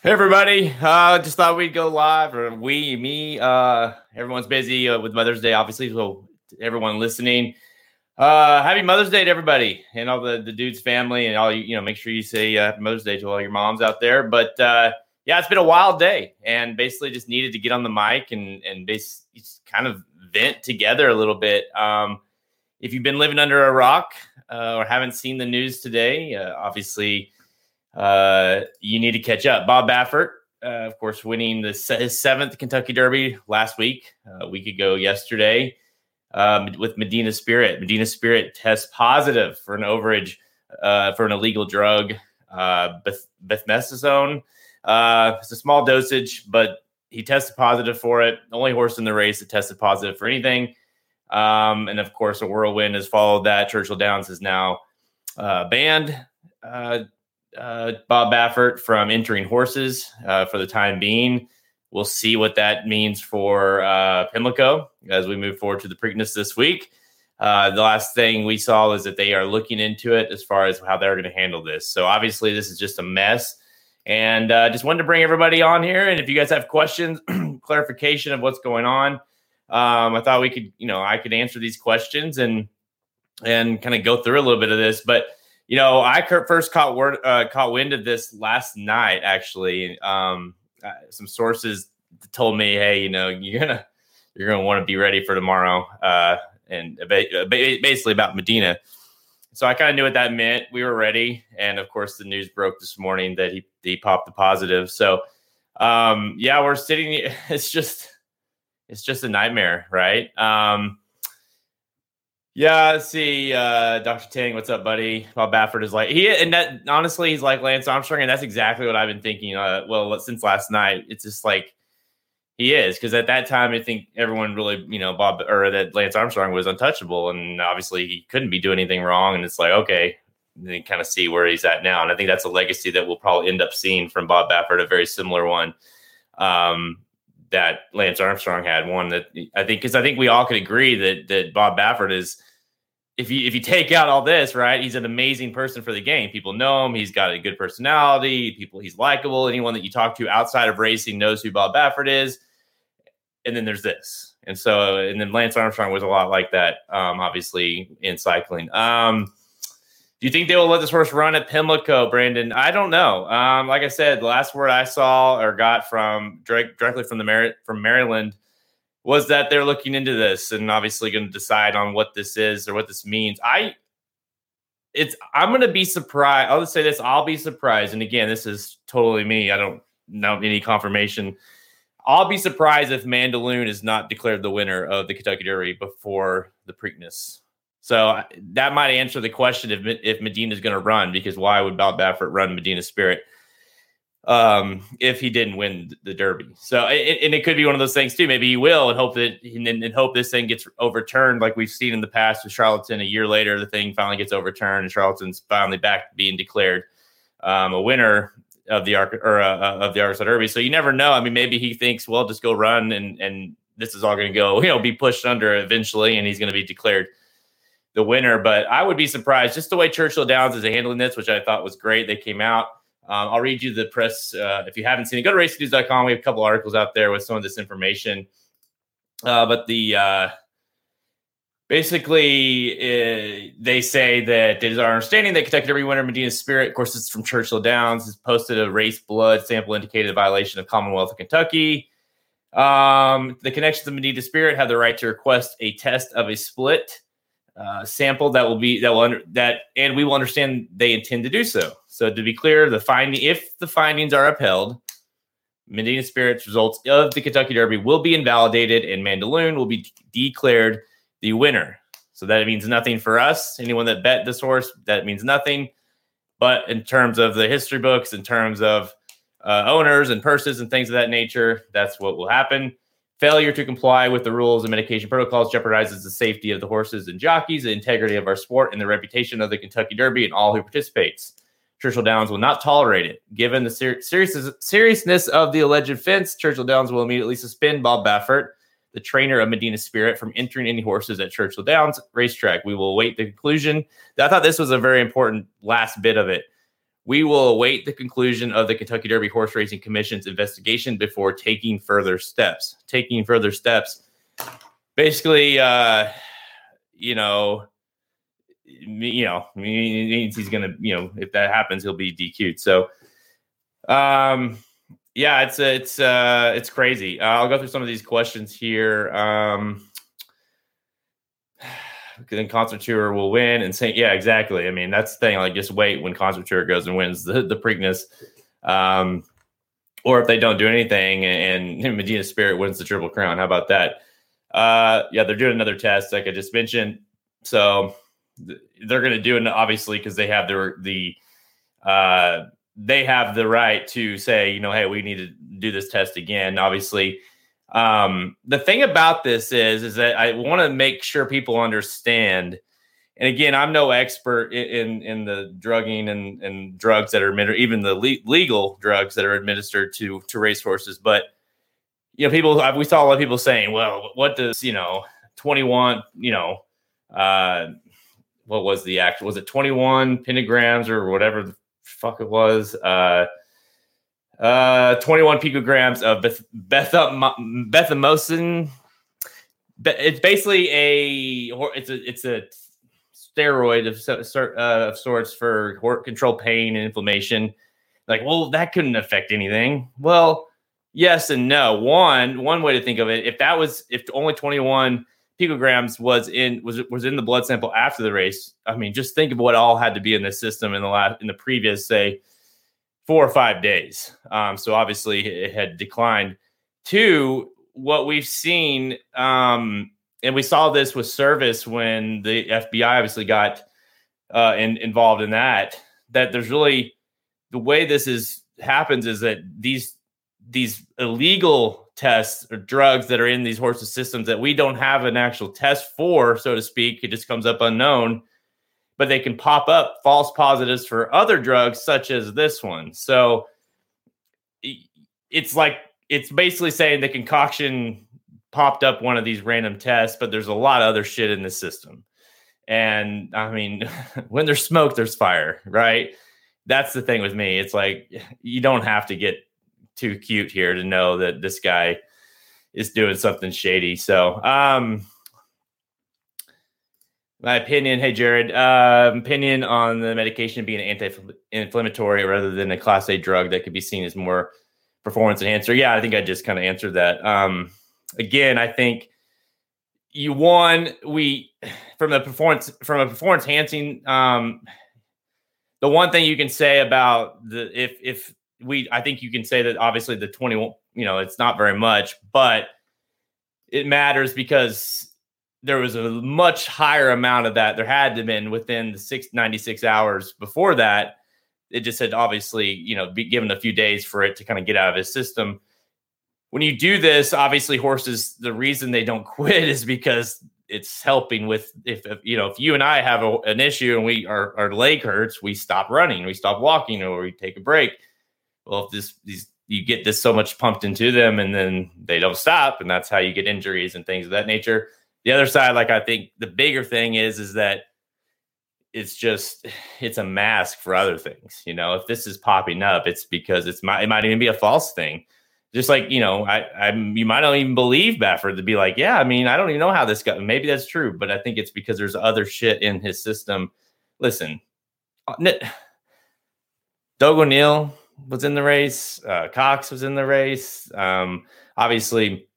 Hey everybody, uh, just thought we'd go live, or we, me, uh, everyone's busy uh, with Mother's Day, obviously. So everyone listening, uh, happy Mother's Day to everybody and all the the dude's family, and all you, you know, make sure you say uh, happy Mother's Day to all your moms out there. But uh, yeah, it's been a wild day, and basically just needed to get on the mic and and basically kind of vent together a little bit. Um, if you've been living under a rock uh, or haven't seen the news today, uh, obviously uh, you need to catch up. Bob Baffert, uh, of course, winning the his seventh Kentucky Derby last week, uh, a week ago yesterday, um, with Medina Spirit. Medina Spirit tests positive for an overage uh, for an illegal drug, uh, beth- betamethasone. Uh, it's a small dosage, but he tested positive for it. Only horse in the race that tested positive for anything. Um, and of course, a whirlwind has followed that. Churchill Downs is now uh, banned. Uh, uh, Bob Baffert from entering horses uh, for the time being. We'll see what that means for uh, Pimlico as we move forward to the Preakness this week. Uh, the last thing we saw is that they are looking into it as far as how they're going to handle this. So obviously, this is just a mess. And uh, just wanted to bring everybody on here. And if you guys have questions, clarification of what's going on, um, I thought we could, you know, I could answer these questions and and kind of go through a little bit of this. But you know, I first caught word, uh, caught wind of this last night. Actually, um, uh, some sources told me, "Hey, you know, you're gonna you're gonna want to be ready for tomorrow," uh, and basically about Medina. So I kind of knew what that meant. We were ready, and of course, the news broke this morning that he he popped the positive. So, um, yeah, we're sitting. It's just it's just a nightmare, right? Um, yeah, see. Uh, Dr. Tang, what's up, buddy? Bob Baffert is like he and that honestly, he's like Lance Armstrong, and that's exactly what I've been thinking. Uh, well, since last night, it's just like he is because at that time, I think everyone really, you know, Bob or that Lance Armstrong was untouchable, and obviously he couldn't be doing anything wrong. And it's like, okay, then kind of see where he's at now, and I think that's a legacy that we'll probably end up seeing from Bob Baffert, a very similar one. Um, that Lance Armstrong had one that I think because I think we all could agree that that Bob Baffert is if you if you take out all this, right, he's an amazing person for the game. People know him. He's got a good personality. People, he's likable. Anyone that you talk to outside of racing knows who Bob Baffert is. And then there's this, and so and then Lance Armstrong was a lot like that, um, obviously in cycling. Um, do you think they will let this horse run at Pimlico, Brandon? I don't know. Um, like I said, the last word I saw or got from direct, directly from the Mar- from Maryland was that they're looking into this and obviously going to decide on what this is or what this means. I it's I'm going to be surprised. I'll just say this, I'll be surprised. And again, this is totally me. I don't know any confirmation. I'll be surprised if Mandaloun is not declared the winner of the Kentucky Derby before the Preakness. So that might answer the question if if Medina is going to run because why would Bob Baffert run Medina Spirit? Um, if he didn't win the Derby. So, and it could be one of those things too. Maybe he will, and hope that and, hope this thing gets overturned, like we've seen in the past with Charlatan. A year later, the thing finally gets overturned, and Charlatan's finally back being declared um, a winner of the arc or uh, uh, of the Arkansas Derby. So you never know. I mean, maybe he thinks, well, just go run, and and this is all going to go, you know, be pushed under eventually, and he's going to be declared the winner. But I would be surprised just the way Churchill Downs is handling this, which I thought was great. They came out um, I'll read you the press. Uh, if you haven't seen it, go to racingnews.com. We have a couple articles out there with some of this information. Uh, but the uh, basically, uh, they say that it is our understanding that Kentucky Derby winner Medina Spirit, of course, it's from Churchill Downs, has posted a race blood sample indicated a violation of Commonwealth of Kentucky. Um, the connections of Medina Spirit have the right to request a test of a split uh, sample that will be that will under that and we will understand they intend to do so. So to be clear, the finding if the findings are upheld, Medina Spirit's results of the Kentucky Derby will be invalidated and Mandaloun will be declared the winner. So that means nothing for us. Anyone that bet this horse, that means nothing. But in terms of the history books, in terms of uh, owners and purses and things of that nature, that's what will happen. Failure to comply with the rules and medication protocols jeopardizes the safety of the horses and jockeys, the integrity of our sport, and the reputation of the Kentucky Derby and all who participates. Churchill Downs will not tolerate it. Given the ser- serious- seriousness of the alleged offense, Churchill Downs will immediately suspend Bob Baffert, the trainer of Medina Spirit, from entering any horses at Churchill Downs racetrack. We will await the conclusion. I thought this was a very important last bit of it We will await the conclusion of the Kentucky Derby Horse Racing Commission's investigation before taking further steps. Taking further steps, basically, uh, you know, you know, means he's gonna, you know, if that happens, he'll be DQ'd. So, um, yeah, it's it's uh, it's crazy. Uh, I'll go through some of these questions here. Um, then concert tour will win and say yeah exactly i mean that's the thing like just wait when concert tour goes and wins the, the preakness um or if they don't do anything and, and medina spirit wins the triple crown how about that uh yeah they're doing another test like i just mentioned so they're going to do it obviously because they have their the uh they have the right to say you know hey we need to do this test again obviously um, the thing about this is, is that I want to make sure people understand. And again, I'm no expert in in, the drugging and, and drugs that are administered, even the le- legal drugs that are administered to to racehorses. But you know, people we saw a lot of people saying, "Well, what does you know 21? You know, uh, what was the actual? Was it 21 pentagrams or whatever the fuck it was?" Uh, uh, 21 picograms of beth- bethamocin. It's basically a it's a it's a steroid of, uh, of sorts for control pain and inflammation. Like, well, that couldn't affect anything. Well, yes and no. One one way to think of it, if that was if only 21 picograms was in was was in the blood sample after the race, I mean, just think of what all had to be in the system in the last in the previous say four or five days. Um, so obviously it had declined. Two, what we've seen, um, and we saw this with Servis when the FBI obviously got uh, in, involved in that. That there's really the way this is happens is that these these illegal tests or drugs that are in these horses systems that we don't have an actual test for, so to speak, it just comes up unknown but they can pop up false positives for other drugs such as this one. So it's like it's basically saying the concoction popped up one of these random tests, but there's a lot of other shit in the system. And I mean, when there's smoke, there's fire, right? That's the thing with me. It's like you don't have to get too cute here to know that this guy is doing something shady. So, um, my opinion, hey Jared, uh, opinion on the medication being anti-inflammatory rather than a class A drug that could be seen as more performance enhancer. Yeah, I think I just kind of answered that. Um, again, I think you won. We from the performance from a performance enhancing. Um, the one thing you can say about the if if we, I think you can say that obviously the twenty one, you know, it's not very much, but it matters because there was a much higher amount of that. There had to have been within the six, 96 hours before that. It just had obviously, you know, be given a few days for it to kind of get out of his system. When you do this, obviously horses, the reason they don't quit is because it's helping with if, if you know if you and I have a, an issue and we our, our leg hurts, we stop running, we stop walking, or we take a break. Well, if this these you get this so much pumped into them and then they don't stop, and that's how you get injuries and things of that nature the other side, like I think the bigger thing is, is that it's just it's a mask for other things. You know, if this is popping up, it's because it's might it might even be a false thing. Just like you know, I I you might not even believe Baffert to be like, yeah, I mean, I don't even know how this got. Maybe that's true, but I think it's because there's other shit in his system. Listen, uh, Doug O'Neill was in the race. Uh, Cox was in the race. Um, obviously,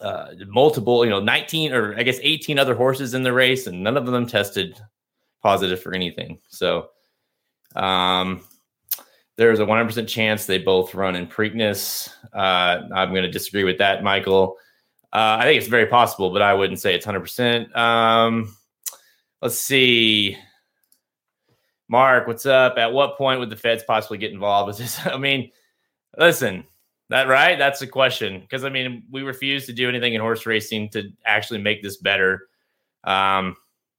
uh, multiple, you know, 19 or I guess 18 other horses in the race, and none of them tested positive for anything. So um, there's a 100% chance they both run in Preakness. Uh, I'm going to disagree with that, Michael. Uh, I think it's very possible, but I wouldn't say it's 100%. Um, let's see. Mark, what's up? At what point would the feds possibly get involved with this? I mean, listen, that right? That's the question. Because I mean, we refuse to do anything in horse racing to actually make this better. Um,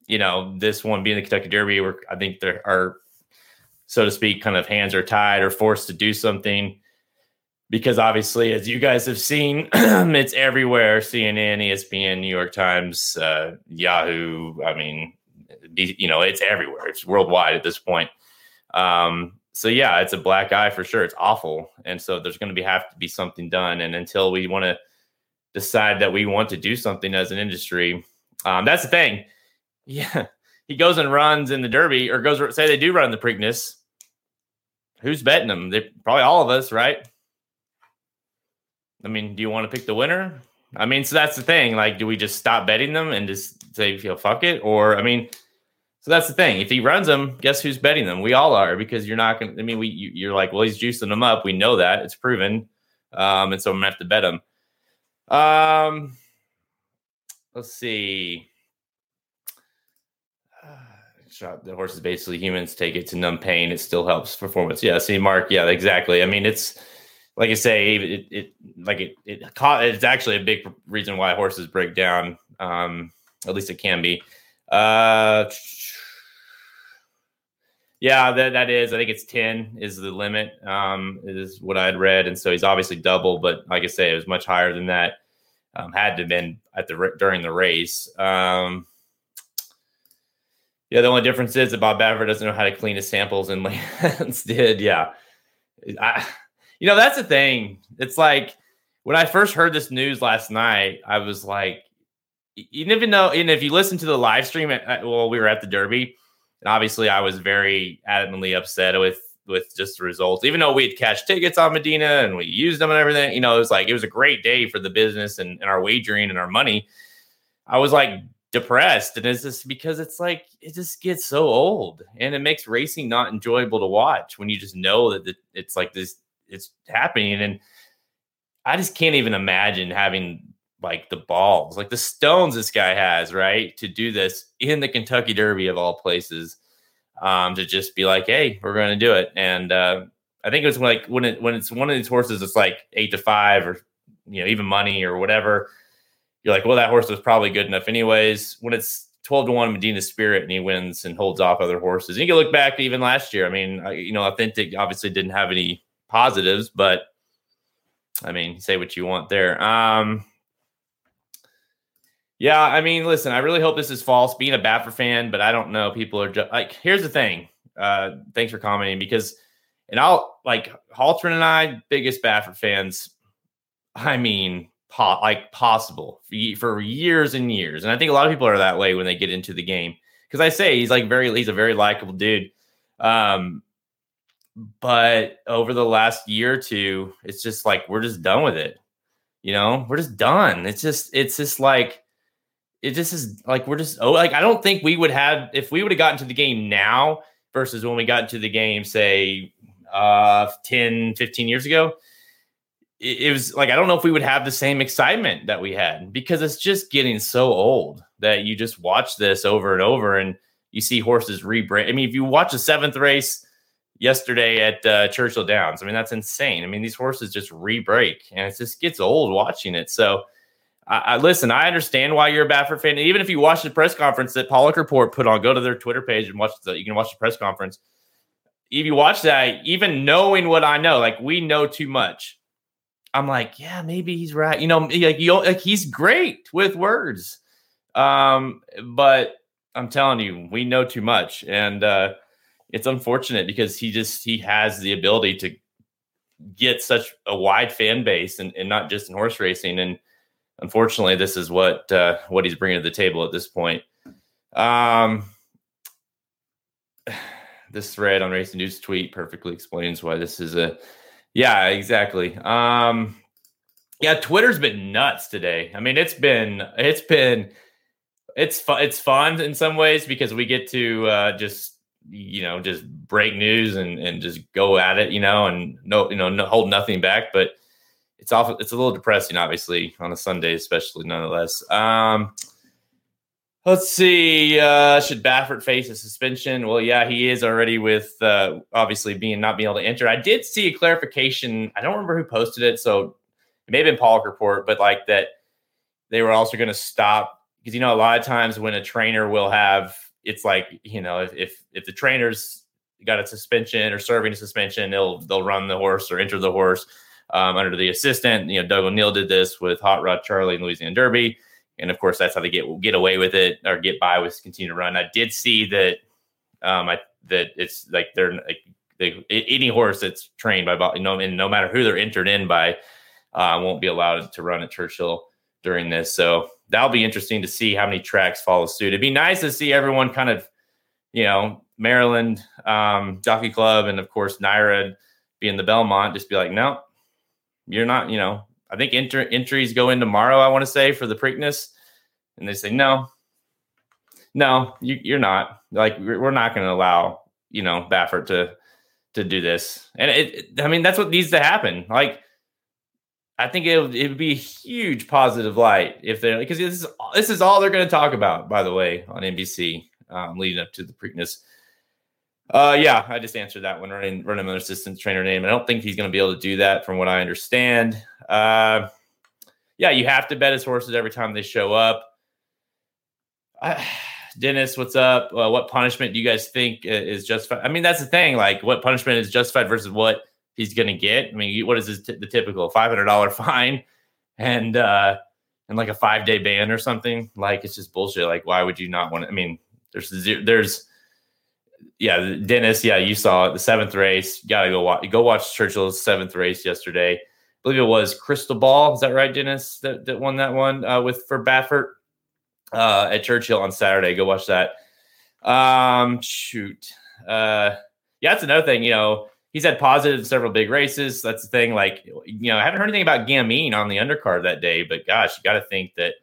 you know, this one being the Kentucky Derby, where I think there are, so to speak, kind of hands are tied or forced to do something. Because obviously, as you guys have seen, it's everywhere CNN, ESPN, New York Times, uh, Yahoo. I mean, you know, it's everywhere. It's worldwide at this point. Um, so yeah, it's a black eye for sure. It's awful, and so there's going to be have to be something done. And until we want to decide that we want to do something as an industry, um, that's the thing. Yeah, he goes and runs in the Derby, or goes say they do run the Preakness. Who's betting them? They probably all of us, right? I mean, do you want to pick the winner? I mean, so that's the thing. Like, do we just stop betting them and just say, you know, fuck it? Or, I mean, so that's the thing. If he runs them, guess who's betting them? We all are because you're not going to, I mean, we, you, are like, well, he's juicing them up. We know that it's proven. Um, and so I'm going to have to bet him. Um, let's see. shot the horses basically humans take it to numb pain. It still helps performance. Yeah. See, Mark. Yeah, exactly. I mean, it's, like I say, it, it like it, it it's actually a big reason why horses break down. Um, at least it can be. Uh, yeah, that that is. I think it's ten is the limit. Um, is what I had read, and so he's obviously double, but like I say, it was much higher than that. Um, had to have been at the during the race. Um, yeah, the only difference is that Bob Baffert doesn't know how to clean his samples, and Lance did. Yeah, I you know, that's the thing. It's like when I first heard this news last night, I was like, you never know. And if you listen to the live stream, at, well, we were at the Derby, and obviously I was very adamantly upset with with just the results. Even though we had cashed tickets on Medina and we used them and everything, you know, it was like it was a great day for the business and, and our wagering and our money. I was like depressed, and it's just because it's like it just gets so old, and it makes racing not enjoyable to watch when you just know that it's like this it's happening and I just can't even imagine having like the balls, like the stones this guy has, right, to do this in the Kentucky Derby of all places, um, to just be like, hey, we're going to do it. And uh, I think it was like when it when it's one of these horses, it's like eight to five or you know even money or whatever. You're like, well, that horse was probably good enough, anyways. When it's 12 to 1 Medina Spirit and he wins and holds off other horses. And you can look back even last year. I mean, you know, Authentic obviously didn't have any positives, but I mean, say what you want there. Um, yeah, I mean, listen, I really hope this is false. Being a Baffert fan, but I don't know. People are just like, here's the thing. Uh, thanks for commenting because, and I'll like Haltran and I, biggest Baffert fans. I mean, po- like possible for, for years and years, and I think a lot of people are that way when they get into the game. Because I say he's like very, he's a very likable dude. Um, but over the last year or two, it's just like we're just done with it. You know, we're just done. It's just, it's just like, it just is like we're just oh like I don't think we would have if we would have gotten to the game now versus when we got into the game say uh 10 15 years ago it, it, was like I don't know if we would have the same excitement that we had because it's just getting so old that you just watch this over and over and you see horses rebrand I mean if you watch a seventh race yesterday at uh, Churchill Downs. I mean, that's insane. I mean, these horses just re-break, and it just gets old watching it. So, I, I listen. I understand why you're a Baffert fan. Even if you watch the press conference that Paulick Report put on, go to their Twitter page and watch the. You can watch the press conference. If you watch that, even knowing what I know, like we know too much. I'm like, yeah, maybe he's right. You know, like you, like he's great with words. Um, but I'm telling you, we know too much, and uh, it's unfortunate because he just he has the ability to get such a wide fan base and, and not just in horse racing and unfortunately this is what uh, what he's bringing to the table at this point. Um this thread on racing news tweet perfectly explains why this is a yeah exactly. Um yeah twitter's been nuts today. I mean it's been it's been it's fun it's fun in some ways because we get to uh just you know just break news and and just go at it you know and no you know no, hold nothing back but it's off it's a little depressing obviously on a sunday especially nonetheless. Um let's see uh should baffert face a suspension? Well yeah he is already with uh obviously being not being able to enter. I did see a clarification. I don't remember who posted it so it may have been Paulick report but like that they were also going to stop because you know a lot of times when a trainer will have it's like you know if if, if the trainers got a suspension or serving a suspension, they'll they'll run the horse or enter the horse um, under the assistant. You know, Doug O'Neill did this with Hot Rod Charlie and Louisiana Derby, and of course that's how they get get away with it or get by with continue to run. I did see that um, I that it's like they're like they, any horse that's trained by you know, and no matter who they're entered in by, uh, won't be allowed to run at Churchill during this. So that'll be interesting to see how many tracks follow suit. It'd be nice to see everyone kind of, you know, Maryland um, Jockey Club and of course NYRA being the Belmont, just be like, no, you're not. You know, I think enter- entries go in tomorrow. I want to say for the Preakness, and they say no, no, you, are not. Like we're not going to allow you know Baffert to to do this, and it. I mean, that's what needs to happen. Like I think it would, it would be a huge positive light if they're because this is this is all they're going to talk about. By the way, on NBC um, leading up to the Preakness. Uh, yeah, I just answered that one. Running running an assistant trainer name. I don't think he's going to be able to do that, from what I understand. Uh, yeah, you have to bet his horses every time they show up. I, Dennis, what's up? Uh, what punishment do you guys think is justified? I mean, that's the thing. Like, what punishment is justified versus what he's going to get. I mean, what is t- the typical five hundred dollar fine and uh and like a five day ban or something? Like it's just bullshit. Like why would you not want? to? I mean, there's there's yeah, Dennis. Yeah, you saw it, the seventh race. You gotta go watch. Go watch Churchill's seventh race yesterday. I believe it was Crystal Ball. Is that right, Dennis? That, that won that one uh, with for Baffert uh, at Churchill on Saturday. Go watch that. Um, shoot. Uh, yeah, that's another thing. You know, he's had positive in several big races. That's the thing. Like, you know, I haven't heard anything about Gamine on the undercard that day, but gosh, you got to think that,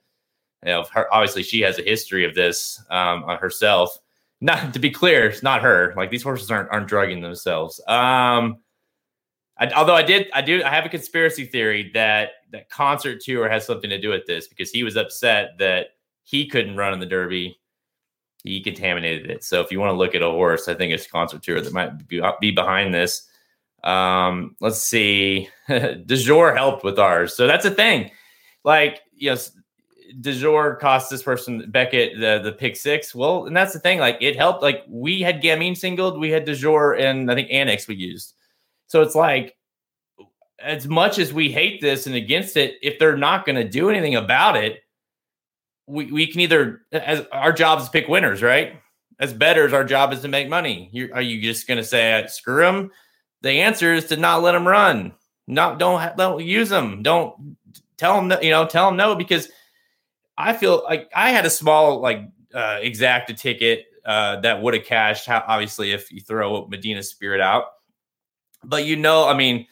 you know, her, obviously she has a history of this um, herself. Not to be clear, it's not her. Like these horses aren't aren't drugging themselves. Um, I, although I did, I do, I have a conspiracy theory that that concert tour has something to do with this because he was upset that he couldn't run in the Derby he contaminated it. So if you want to look at a horse, I think it's concert tour that might be, be behind this. Um, let's see. DeJour helped with ours. So that's a thing. Like, yes, DeJour cost this person Beckett the the pick six. Well, and that's the thing. Like it helped. Like we had Gamine singled, we had DeJour and I think Annex we used. So it's like as much as we hate this and against it, if they're not going to do anything about it, we, we can either as our job is pick winners, right? As betters, our job is to make money. You're, are you just going to say uh, screw them? The answer is to not let them run. Not don't don't use them. Don't tell them you know tell them no because I feel like I had a small like uh, exacta ticket uh, that would have cashed. Obviously, if you throw Medina Spirit out, but you know, I mean,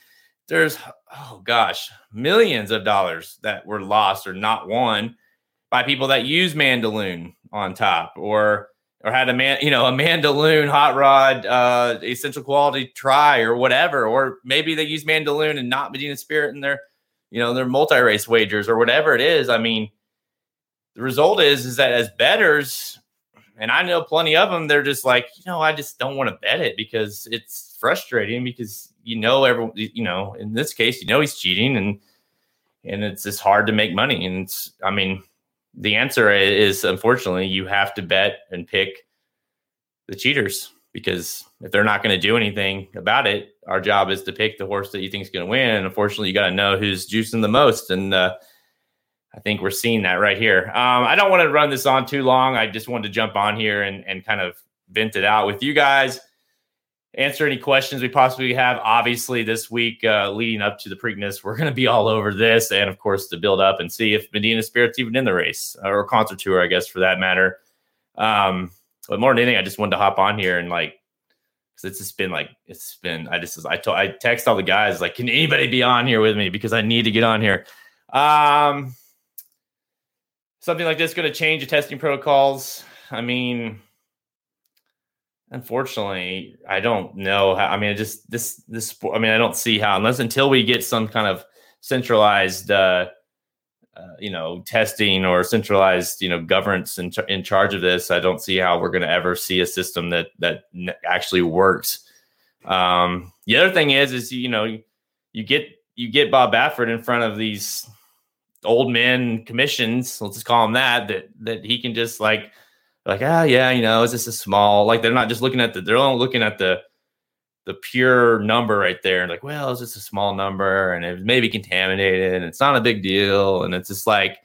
there's oh gosh, millions of dollars that were lost or not won by people that use Mandaloun on top or or had a man, you know, a Mandaloun hot rod uh essential quality try or whatever, or maybe they use Mandaloun and not Medina Spirit in their, you know, their multi-race wagers or whatever it is. I mean, the result is is that as betters, and I know plenty of them, they're just like, you know, I just don't want to bet it because it's frustrating because you know every you know, in this case, you know he's cheating and and it's just hard to make money. And I mean, the answer is unfortunately you have to bet and pick the cheaters because if they're not going to do anything about it, our job is to pick the horse that you think is going to win. And unfortunately, you got to know who's juicing the most. And uh, I think we're seeing that right here. Um, I don't want to run this on too long. I just wanted to jump on here and, and kind of vent it out with you guys answer any questions we possibly have. Obviously, this week uh, leading up to the Preakness, we're going to be all over this, and of course, to build up and see if Medina Spirit's even in the race or concert tour, I guess, for that matter. Um, but more than anything, I just wanted to hop on here and like, because it's just been like it's been. I just I told I text all the guys like, can anybody be on here with me because I need to get on here. Um, something like this going to change the testing protocols. I mean, Unfortunately, I don't know how. I mean, just this this. I mean, I don't see how unless until we get some kind of centralized, uh, uh, you know, testing or centralized, you know, governance in, in charge of this. I don't see how we're going to ever see a system that that actually works. Um, the other thing is, is you know, you get you get Bob Baffert in front of these old men commissions. Let's just call them that. That that he can just like like, ah, yeah, you know, is this a small? Like they're not just looking at the, they're only looking at the the pure number right there. and Like, well, it's just a small number and it may be contaminated and it's not a big deal. And it's just like,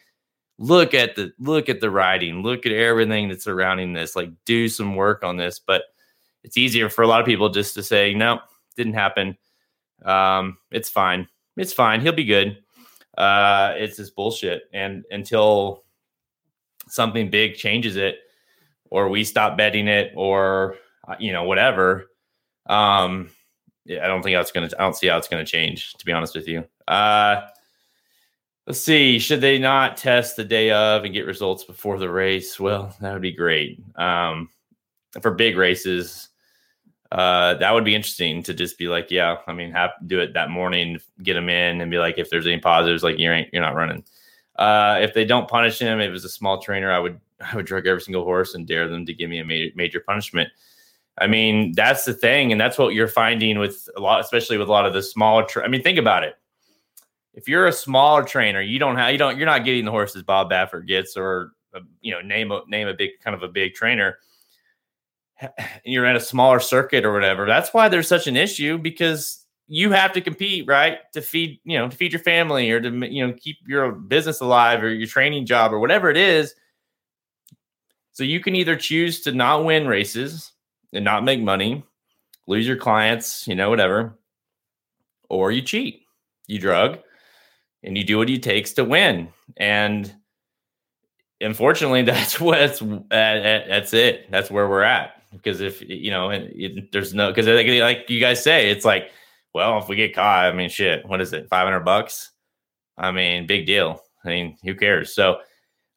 look at the look at the writing, look at everything that's surrounding this. Like, do some work on this. But it's easier for a lot of people just to say, no, didn't happen. Um, it's fine. It's fine. He'll be good. Uh, it's just bullshit. And until something big changes it, or we stop betting it, or uh, you know whatever, um, I don't think that's gonna. I don't see how it's gonna change. To be honest with you. Uh, let's see. Should they not test the day of and get results before the race? Well, that would be great. Um, for big races, uh, that would be interesting to just be like, yeah, I mean, have do it that morning, get them in, and be like, if there's any positives, like you ain't, you're not running. Uh, if they don't punish him, if it was a small trainer, I would I would drug every single horse and dare them to give me a major, major punishment. I mean, that's the thing, and that's what you're finding with a lot, especially with a lot of the smaller. Tra- I mean, think about it. If you're a smaller trainer, you don't have you don't you're not getting the horses Bob Baffert gets, or uh, you know, name a name a big kind of a big trainer you're at a smaller circuit or whatever. That's why there's such an issue because you have to compete, right? To feed, you know, to feed your family or to, you know, keep your business alive or your training job or whatever it is. So you can either choose to not win races and not make money, lose your clients, you know, whatever, or you cheat, you drug, and you do what it takes to win. And unfortunately, that's what's that's it. That's where we're at because if you know, it, there's no because like, like you guys say, it's like, well, if we get caught, I mean, shit, what is it, five hundred bucks? I mean, big deal. I mean, who cares? So,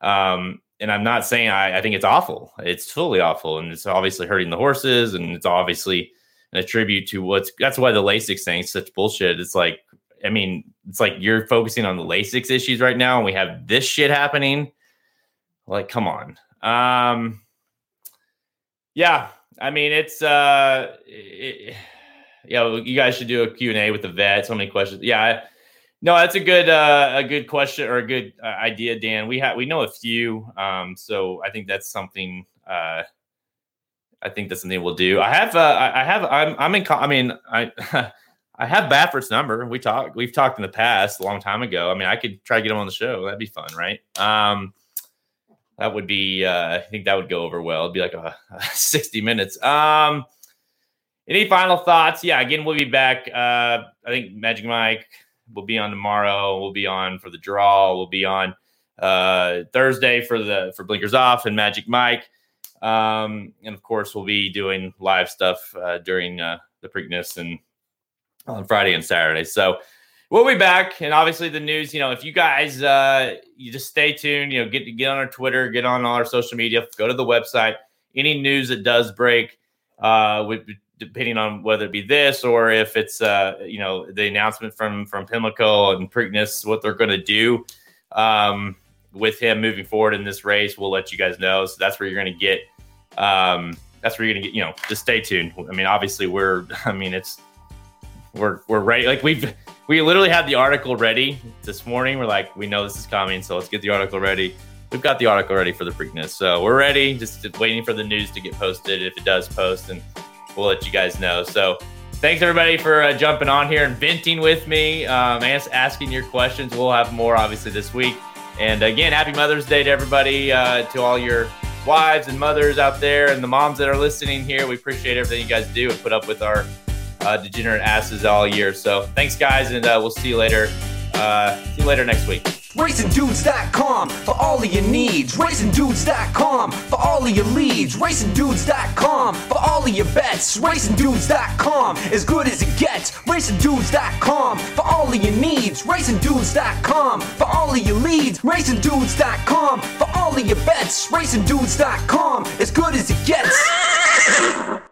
um, and I'm not saying I, I think it's awful. It's totally awful, and it's obviously hurting the horses, and it's obviously an attribute to what's. That's why the Lasix thing is such bullshit. It's like, I mean, it's like you're focusing on the Lasix issues right now, and we have this shit happening. Like, come on. Um, yeah, I mean it's uh, it, you know, you guys should do a Q and A with the vet. So many questions. Yeah, no, that's a good uh, a good question or a good uh, idea, Dan. We have we know a few, um, so I think that's something. Uh, I think that's something we'll do. I have uh, I have I'm I'm in. I mean I. I have Baffert's number. We talked. We've talked in the past, a long time ago. I mean, I could try to get him on the show. That'd be fun, right? Um, that would be uh, I think that would go over well. It'd be like a, a 60 minutes. Um any final thoughts? Yeah, again, we'll be back. Uh I think Magic Mike will be on tomorrow. We'll be on for the draw. We'll be on uh Thursday for the for Blinkers Off and Magic Mike. Um, and of course we'll be doing live stuff uh, during uh, the Preakness and on Friday and Saturday. So we'll be back and obviously the news you know if you guys uh you just stay tuned you know get get on our twitter get on all our social media go to the website. Any news that does break uh with depending on whether it be this or if it's uh you know the announcement from from pimlico and preakness what they're going to do um with him moving forward in this race we'll let you guys know. So that's where you're going to get um that's where you're going to get you know just stay tuned. I mean obviously we're i mean it's we're we're ready like we've we literally had the article ready this morning. We're like, we know this is coming, so let's get the article ready. We've got the article ready for the Preakness, so we're ready. Just waiting for the news to get posted. If it does post, and we'll let you guys know. So, thanks everybody for uh, jumping on here and venting with me, um, asking your questions. We'll have more obviously this week. And again, happy Mother's Day to everybody, uh, to all your wives and mothers out there, and the moms that are listening here. We appreciate everything you guys do and put up with our uh, degenerate asses all year. So thanks, guys, and uh, we'll see you later. Uh, see you later next week. RacingDudes.com for all of your needs. RacingDudes.com for all of your leads. RacingDudes.com for all of your bets. RacingDudes.com as good as it gets. RacingDudes.com for all of your needs. RacingDudes.com for all of your leads. RacingDudes.com for all of your bets. RacingDudes.com as good as it gets.